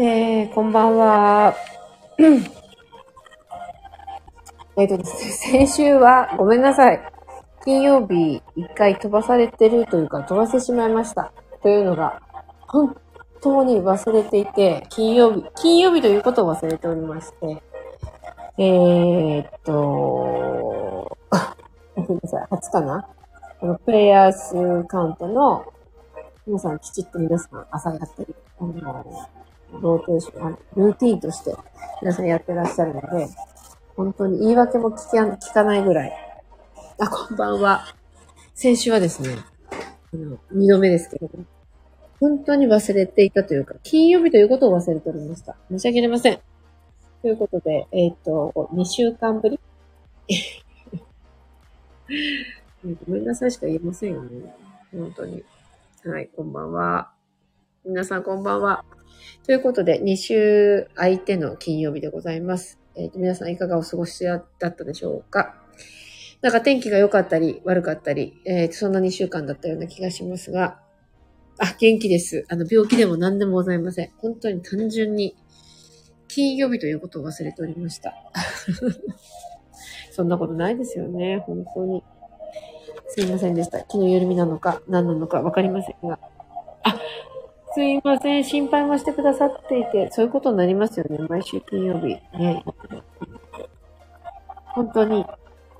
えー、こんばんは。えっとですね、先週はごめんなさい。金曜日一回飛ばされてるというか飛ばしてしまいました。というのが、本当に忘れていて、金曜日、金曜日ということを忘れておりまして、えー、っと、ごめんなさい、初かな？このプレイヤースカウントの皆さんきちっと皆さん朝やってる、あの、ローテーション、ルーティーンとして皆さんやってらっしゃるので、本当に言い訳も聞か聞かないぐらい。あ、こんばんは。先週はですね、あの、二度目ですけれども、本当に忘れていたというか、金曜日ということを忘れておりました。申し訳ありません。ということで、えっ、と、2週間ぶり？ごめんなさいしか言えませんよね。本当に。はい、こんばんは。皆さんこんばんは。ということで、2週相手の金曜日でございます。え、ー、皆さんいかがお過ごしだったでしょうか？なんか天気が良かったり悪かったり、えー、そんな2週間だったような気がしますが、あ、元気です。あの、病気でも何でもございません。本当に単純に、金曜日ということを忘れておりました。そんなことないですよね。本当に。すいませんでした。気の緩みなのか、何なのかわかりませんが。すいません。心配もしてくださっていて、そういうことになりますよね。毎週金曜日。ね。本当に、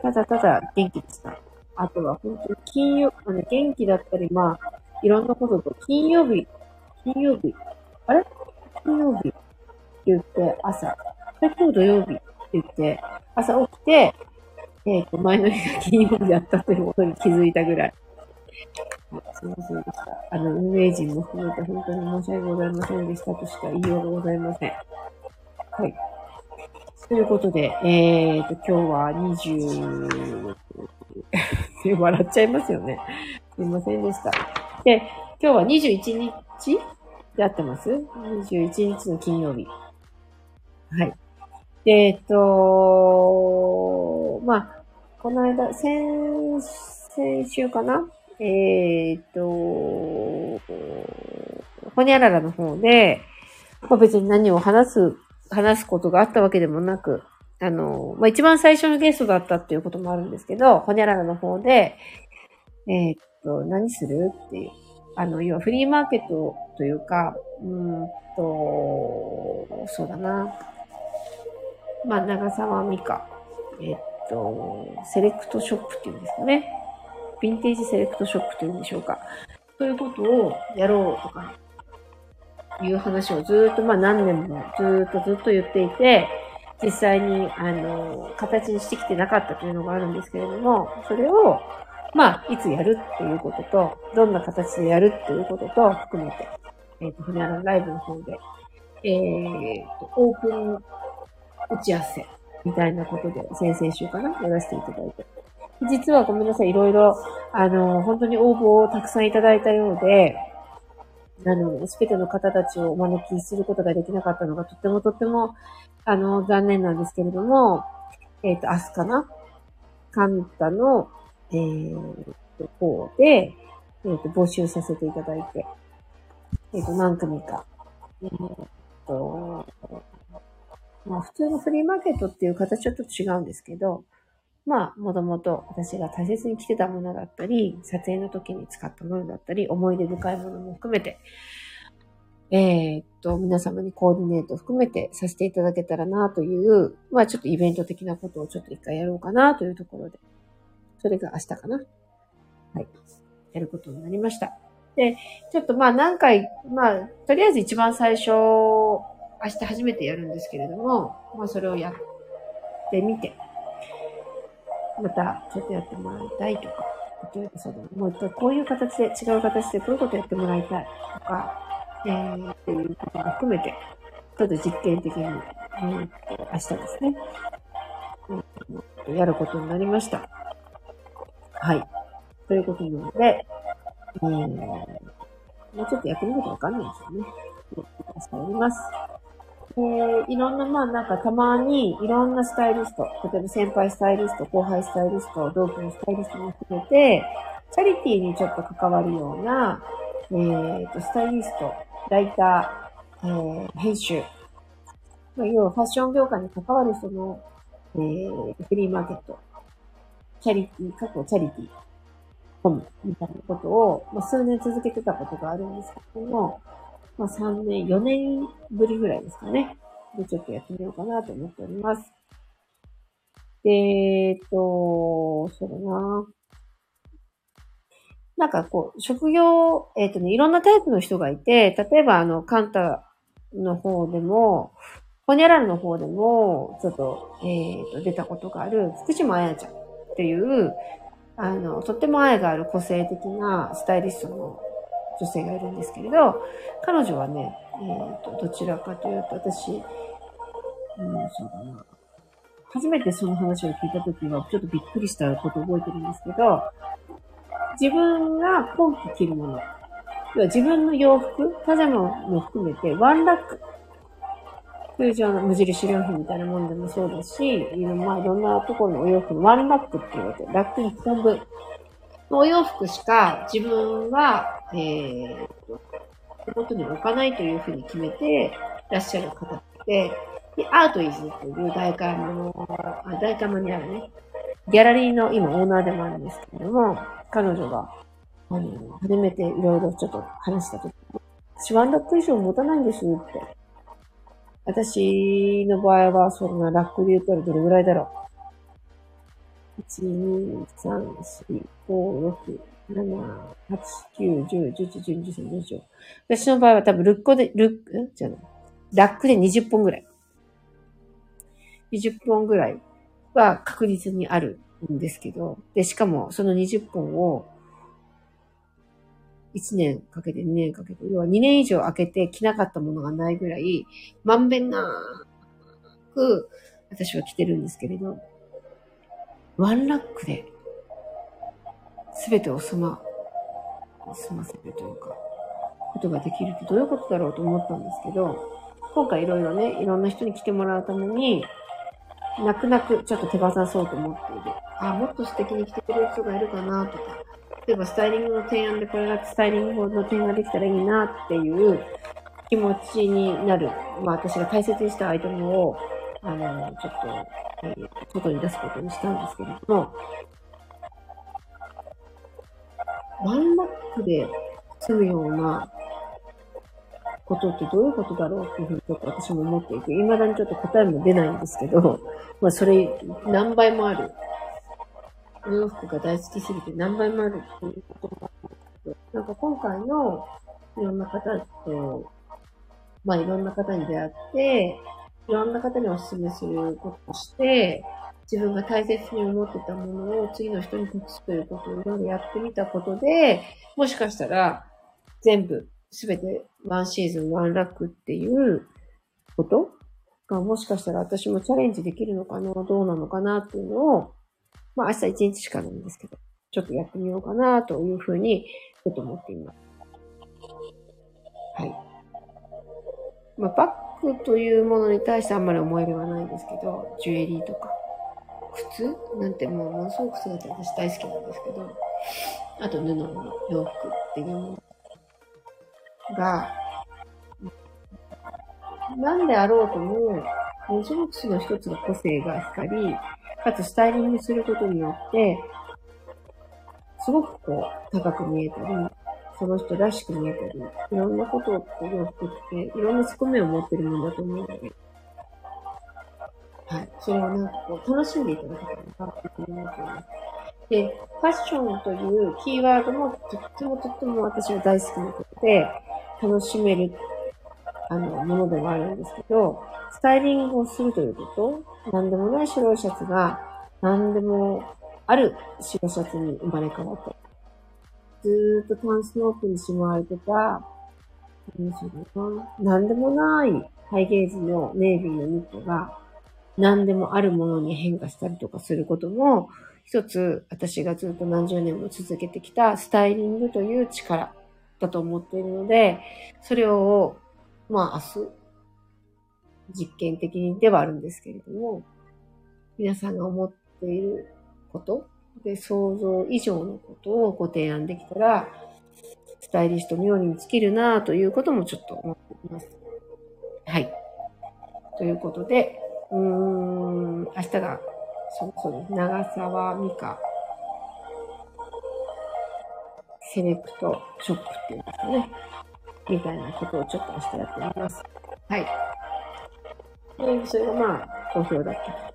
ただただ元気でした。あとは本当に金曜、あの元気だったり、まあ、いろんなことと、金曜日、金曜日、あれ？金曜日って言って、朝、今日土曜日って言って、朝起きて、えっ、ー、と、前の日が金曜日だったということに気づいたぐらい。すいませんでした。あの、運営陣も含めて本当に申し訳ございませんでしたとしか言いようがございません。はい。ということで、えっ、ー、と、今日は20、笑っちゃいますよね。すいませんでした。で、今日は21日で合ってます ?21 日の金曜日。はい。で、えっと、まあ、この間、先、先週かな？えー、っと、ほにゃららの方で、まあ、別に何を話す、話すことがあったわけでもなく、あの、まあ、一番最初のゲストだったっていうこともあるんですけど、ほにゃららの方で、えー、っと、何するっていう。あの、要はフリーマーケットというか、うんと、そうだな。まあ、長沢美香。えっと、セレクトショップっていうんですかね。ヴィンテージセレクトショップというんでしょうか。そういうことをやろうとか、いう話をずっと、まあ何年もずっとずっと言っていて、実際に、あの、形にしてきてなかったというのがあるんですけれども、それを、まあ、いつやるっていうことと、どんな形でやるっていうことと含めて、えっ、ー、と、船のライブの方で、えっ、ー、と、オープン打ち合わせみたいなことで、先々週かなやらせていただいて。実はごめんなさい、いろいろ、あの、本当に応募をたくさんいただいたようで、あの、すべての方たちをお招きすることができなかったのがとってもとっても、あの、残念なんですけれども、えっ、ー、と、明日かなカンタの、えー、と、方で、えっ、ー、と、募集させていただいて、えっ、ー、と、何組か。えっ、と、まあ、普通のフリーマーケットっていう形はちょっと違うんですけど、まあ、もともと私が大切に着てたものだったり、撮影の時に使ったものだったり、思い出深いものも含めて、えー、っと、皆様にコーディネート含めてさせていただけたらなという、まあちょっとイベント的なことをちょっと一回やろうかなというところで、それが明日かな。はい。やることになりました。で、ちょっとまあ何回、まあ、とりあえず一番最初、明日初めてやるんですけれども、まあそれをやってみて、またちょっとやってもらいたいとか、例えばその、もうこういう形で、違う形でこういうことやってもらいたいとか、えー、っていうことも含めて、ちょっと実験的に、えー、明日ですね、えー、やることになりました。はい。ということなので、えー、もうちょっとやってみるとわかんないですよね。やってしております。え、いろんな、まあなんかたまにいろんなスタイリスト、例えば先輩スタイリスト、後輩スタイリスト、同期のスタイリストも含めて、チャリティーにちょっと関わるような、えーと、スタイリスト、ライターえー、編集。まあ、要はファッション業界に関わるその、えー、フリーマーケット、チャリティー、過去チャリティー、本みたいなことを、まあ、数年続けてたことがあるんですけども、まあ、3年、4年ぶりぐらいですかね。で、ちょっとやってみようかなと思っております。で、えっと、そうだな。なんかこう、職業、えっ、とね、いろんなタイプの人がいて、例えばあの、カンタの方でも、ホニャラルの方でも、ちょっと、えっ、と、出たことがある、福島彩ちゃんっていう、あの、とっても愛がある個性的なスタイリストの女性がいるんですけれど、彼女はね、えっ、と、どちらかというと、私、うん、そうだな。初めてその話を聞いたときは、ちょっとびっくりしたことを覚えてるんですけど、自分が今季着るもの。要は自分の洋服、パジャマも含めてワンラック。通常の無印良品みたいなものでもそうだし、いろんな、いろんなところのお洋服のワンラックって言われて、ラック1本分のお洋服しか自分は、えー、手元に置かないというふうに決めていらっしゃる方って、で、アートイズという大会の、あ、大会にあるね、ギャラリーの今オーナーでもあるんですけれども、彼女が、あの、初めていろいろちょっと話したときに、私ワンラック以上持たないんですって。私の場合は、そんなラックで言ったらどれぐらいだろう。1、2、3、4、5、6、7、8、9、10、11、12、13、14。私の場合は多分ルッコで、ルック、じゃない。ラックで20本ぐらい。20本ぐらいは確実にあるんですけど、で、しかもその20本を1年かけて2年かけて、要は2年以上開けて着なかったものがないぐらい、まんべんなく私は着てるんですけれど、ワンラックで全てを済ま、済ませるというか、ことができるってどういうことだろうと思ったんですけど、今回いろいろね、いろんな人に来てもらうために、泣く泣くちょっと手放そうと思っている。あ、もっと素敵に着てくれる人がいるかなとか、例えばスタイリングの提案でこれがスタイリング法の提案ができたらいいなっていう気持ちになる。まあ私が大切にしたアイテムを、あの、ちょっと、えー、外に出すことにしたんですけれども、ワンラックで済むようなことってどういうことだろうっていうふうにちょっと私も思っていて、未だにちょっと答えも出ないんですけど、まあそれ何倍もある。洋服が大好きすぎて何倍もあるっていうこともあるんですけど、なんか今回のいろんな方と、まあいろんな方に出会って、いろんな方にお勧めすることをして、自分が大切に思ってたものを次の人に託すということをいろいろやってみたことで、もしかしたら全部すべてワンシーズンワンラックっていうことがもしかしたら私もチャレンジできるのかな、どうなのかなっていうのを、まあ明日一日しかないんですけど、ちょっとやってみようかなというふうにちょっと思っています。はい。まあバッグというものに対してあんまり思い入れはないんですけど、ジュエリーとか、靴？なんてもうものすごく姿私大好きなんですけど、あと布の洋服っていうものが、なんであろうとも、文字ボクの一つが個性が光り、かつスタイリングすることによって、すごくこう、高く見えたり、その人らしく見えたり、いろんなことを洋服って、いろんな側面を持ってるものだと思うので、はい。それをなんかこう、楽しんでいただけたらな、って思っています。で、ファッションというキーワードもとってもとっても私は大好きなことで、楽しめる、あの、ものでもあるんですけど、スタイリングをするということ、なんでもない白いシャツが、なんでもある白シャツに生まれ変わった。ずーっとタンスの奥にしまわれてた、なんでもないハイゲージのネイビーのニットが、何でもあるものに変化したりとかすることも、一つ私がずっと何十年も続けてきたスタイリングという力だと思っているので、それを、まあ明日、実験的にではあるんですけれども、皆さんが思っていることで想像以上のことをご提案できたら、スタイリスト妙に尽きるなということもちょっと思っています。はい。ということで、うーん、明日が、そうそうです。長沢美香セレクトショップっていうんですかね。みたいなことをちょっと明日やってみます。はい。で、それがまあ、好評だった。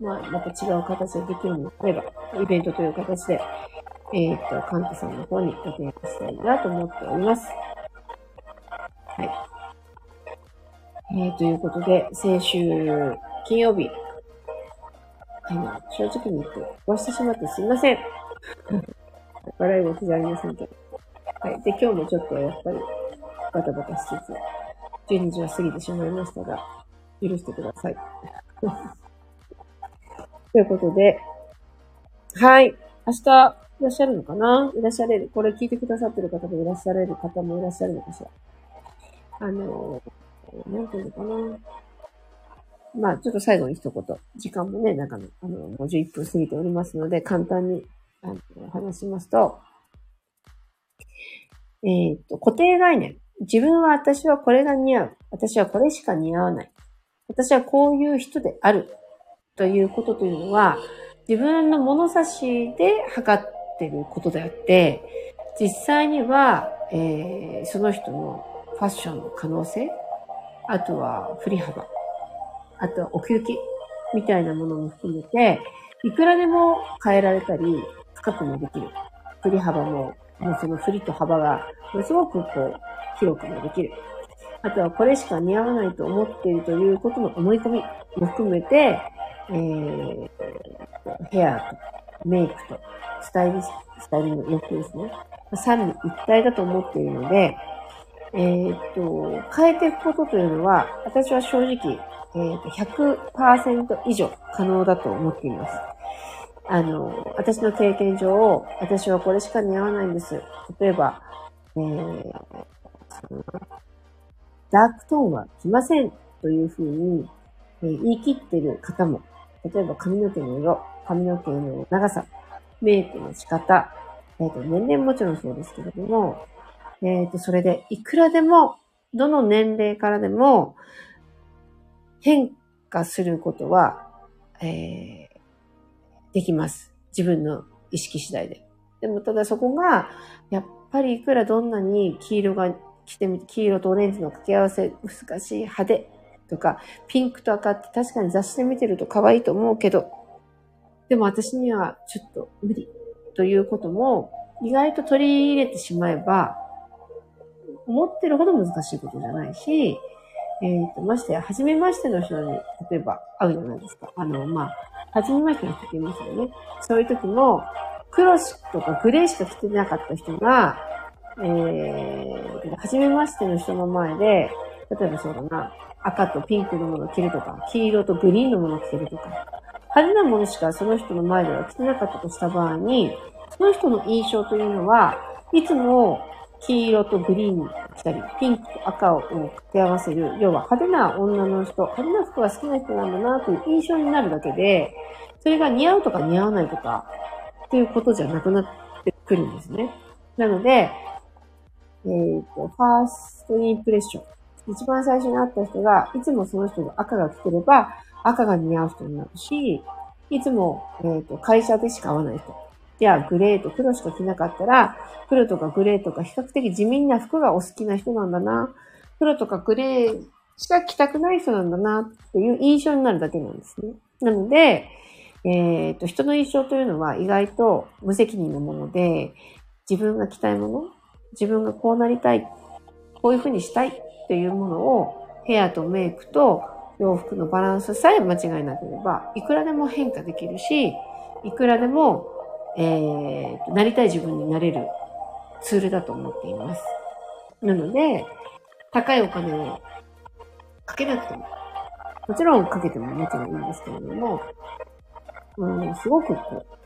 まあ、また違う形でできるのであれば、イベントという形で、えっ、と、カンタさんの方にご提案したいなと思っております。はい。えー、ということで、先週金曜日、あの、正直に言って、壊してしまってすいません。笑い事じゃありませんけど。はい。で、今日もちょっとやっぱり、バタバタしつつ、12時は過ぎてしまいましたが、許してください。ということで、はい。明日、いらっしゃるのかな？いらっしゃれる。これ聞いてくださってる方もいらっしゃれる方もいらっしゃるのかしら？あの、なんていうのかな？まあ、ちょっと最後に一言。時間もね、中の、あの、もう11分過ぎておりますので、簡単に、あの、話しますと、えっ、と、固定概念。自分は私はこれが似合う。私はこれしか似合わない。私はこういう人である。ということというのは、自分の物差しで測ってることであって、実際には、えー、その人のファッションの可能性、あとは振り幅、あとは奥行きみたいなものも含めて、いくらでも変えられたり、深くもできる。振り幅も、もうその振りと幅が、ものすごくこう、広くもできる。あとはこれしか似合わないと思っているということの思い込みも含めて、えー、ヘアとメイクとスタイリスト、スタイリング、洋服ですね。三位一体だと思っているので、えー、っと、変えていくことというのは、私は正直、えー、っと100%以上可能だと思っています。あの、私の経験上、私はこれしか似合わないんです。例えば、えー、ダークトーンは来ませんというふうに、えー、言い切ってる方も例えば髪の毛の色、髪の毛の長さ、メイクの仕方、えっ、ー、と、年齢もちろんそうですけれども、えっ、ー、と、それでいくらでも、どの年齢からでも変化することは、えー、できます。自分の意識次第で。でも、ただそこが、やっぱりいくらどんなに黄色が来てみて、黄色とオレンジの掛け合わせ、難しい派手とか、ピンクと赤って確かに雑誌で見てると可愛いと思うけど、でも私にはちょっと無理ということも意外と取り入れてしまえば、思ってるほど難しいことじゃないし、えっ、ー、と、ましてや、初めましての人に、例えば会うじゃないですか。あの、まあ、初めましての人って言いますよね。そういう時も、黒とかグレーしか着てなかった人が、えー、初めましての人の前で、例えばそうだな、赤とピンクのものを着るとか、黄色とグリーンのものを着てるとか、派手なものしかその人の前では着てなかったとした場合に、その人の印象というのは、いつも黄色とグリーン着たり、ピンクと赤を掛け合わせる、要は派手な女の人、派手な服が好きな人なんだなという印象になるだけで、それが似合うとか似合わないとか、っていうことじゃなくなってくるんですね。なので、えっ、ー、と、ファーストインプレッション。一番最初に会った人が、いつもその人が赤が着てれば、赤が似合う人になるし、いつも、えっ、ー、と、会社でしか会わない人。じゃあ、グレーと黒しか着なかったら、黒とかグレーとか比較的地味な服がお好きな人なんだな。黒とかグレーしか着たくない人なんだな、っていう印象になるだけなんですね。なので、えっ、ー、と、人の印象というのは意外と無責任なもので、自分が着たいもの、自分がこうなりたい、こういうふうにしたいっていうものをヘアとメイクと洋服のバランスさえ間違いなければ、いくらでも変化できるし、いくらでも、えー、なりたい自分になれるツールだと思っています。なので、高いお金をかけなくても、もちろんかけてももちろんいいんですけれども、うん、すごくこう、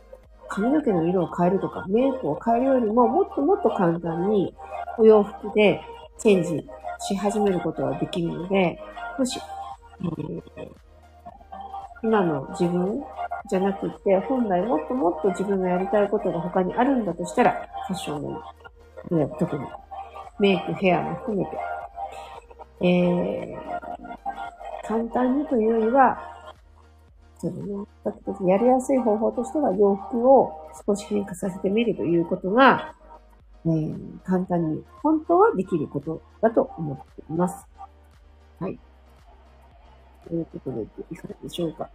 髪の毛の色を変えるとか、メイクを変えるよりも、もっともっと簡単にお洋服でチェンジし始めることができるので、もし、えー、今の自分じゃなくて、本来もっともっと自分がやりたいことが他にあるんだとしたら、ファッションの、特にメイク、ヘアも含めて、え簡単にというよりは、そうね。だってやりやすい方法としては洋服を少し変化させてみるということが、えー、簡単に、本当はできることだと思っています。はい。ということで、いかがでしょうか。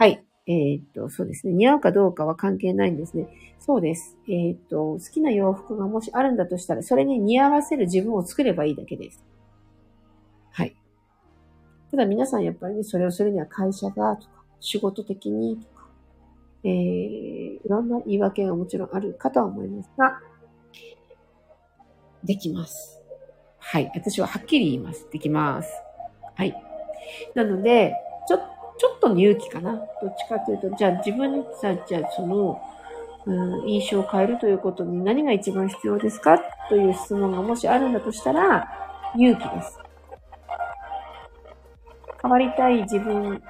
はい。えー、っと、そうですね。似合うかどうかは関係ないんですね。そうです。えー、っと、好きな洋服がもしあるんだとしたら、それに似合わせる自分を作ればいいだけです。はい。ただ皆さんやっぱりね、それをするには会社がとか、仕事的にとか、えー、いろんな言い訳がもちろんあるかとは思いますが、できます。はい。私ははっきり言います。できます。はい。なので、ちょっちょっとの勇気かな。どっちかというと、じゃあ自分にさ、じゃあその、うん、印象を変えるということに何が一番必要ですかという質問がもしあるんだとしたら、勇気です。変わりたい自分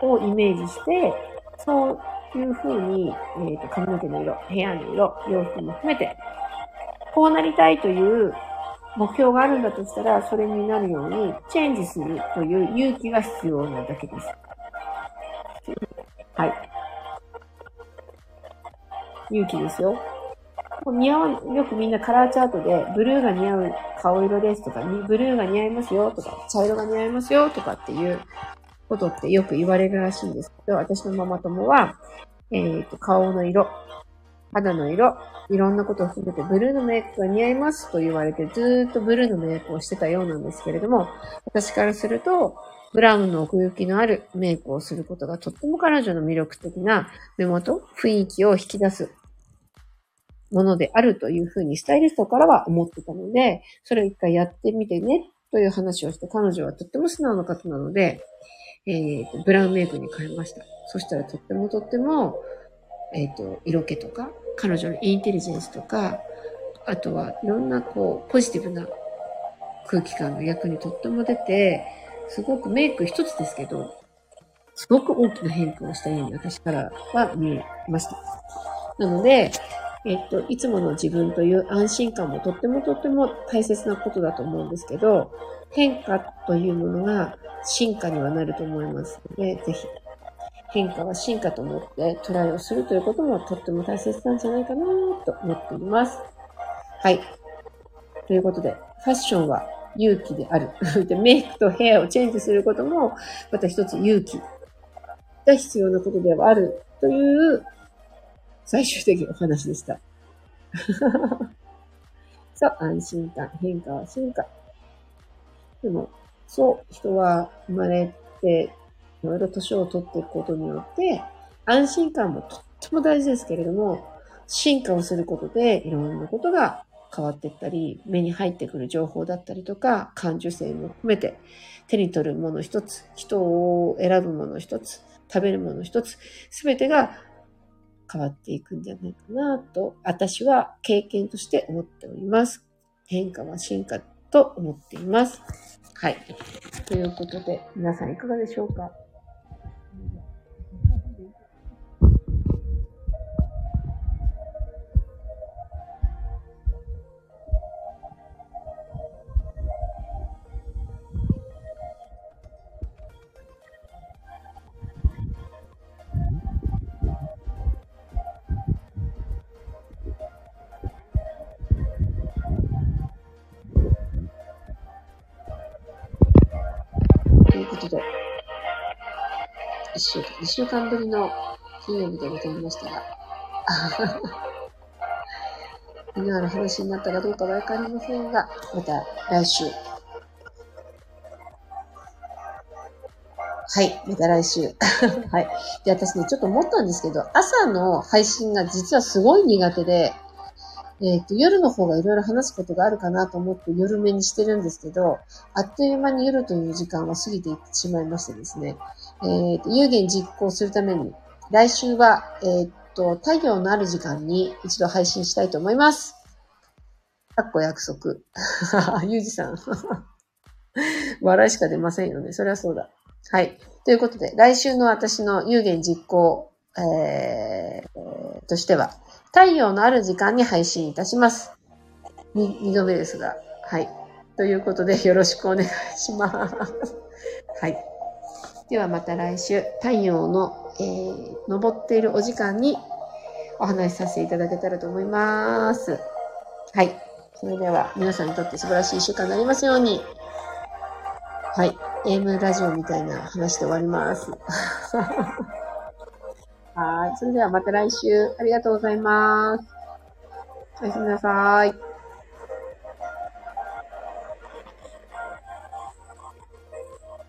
をイメージして、そういうふうに、えーと、髪の毛の色、部屋の色、洋服も含めて、こうなりたいという目標があるんだとしたら、それになるようにチェンジするという勇気が必要なだけです。はい。勇気ですよ。似合わよくみんなカラーチャートで、ブルーが似合う顔色ですとか、ブルーが似合いますよとか、茶色が似合いますよとかっていうことってよく言われるらしいんですけど、私のママ友は、えっ、ー、と、顔の色、肌の色、いろんなことを含めてブルーのメイクが似合いますと言われてずっとブルーのメイクをしてたようなんですけれども、私からすると、ブラウンの奥行きのあるメイクをすることがとっても彼女の魅力的な目元、雰囲気を引き出すものであるというふうにスタイリストからは思ってたので、それを一回やってみてねという話をして彼女はとっても素直な方なので、えー、ブラウンメイクに変えました。そしたらとってもとっても、えっ、ー、と、色気とか、彼女のインテリジェンスとか、あとはいろんなこう、ポジティブな空気感が逆にとっても出て、すごくメイク一つですけど、すごく大きな変化をしたように私からは見えました。なので、えっと、いつもの自分という安心感もとってもとっても大切なことだと思うんですけど、変化というものが進化にはなると思いますので、ぜひ変化は進化と思ってトライをするということもとっても大切なんじゃないかなと思っております。はい。ということで、ファッションは勇気である。で、メイクとヘアをチェンジすることも、また一つ勇気が必要なことではあるという最終的お話でした。そう、安心感、変化は進化。でも、そう、人は生まれていろいろ年を取っていくことによって、安心感もとっても大事ですけれども、進化をすることでいろんなことが変わっていったり、目に入ってくる情報だったりとか、感受性も含めて、手に取るもの一つ、人を選ぶもの一つ、食べるもの一つ、すべてが変わっていくんじゃないかなと、私は経験として思っております。変化は進化と思っています。はい。ということで、皆さんいかがでしょうか？週間、2週間ぶりの金曜日でございましたが、犬の話になったかどうかわかりませんが、また来週。はい、また来週。はい。で、私ね、ちょっと思ったんですけど、朝の配信が実はすごい苦手で、えっ、ー、と、夜の方がいろいろ話すことがあるかなと思って夜目にしてるんですけど、あっという間に夜という時間は過ぎていってしまいましてですね、えー、と有言実行するために、来週は、えー、っと、太陽のある時間に一度配信したいと思います。かっこ約束。ゆうじさん。笑いしか出ませんよね。それはそうだ。はい。ということで、来週の私の有言実行、えー、としては、太陽のある時間に配信いたします。2度目ですが、はい。ということでよろしくお願いします。はい。ではまた来週、太陽の、えー、昇っているお時間にお話しさせていただけたらと思います。はい。それでは皆さんにとって素晴らしい一週間になりますように。はい。AM ラジオみたいな話で終わります。はい。それではまた来週。ありがとうございます。おやすみなさい。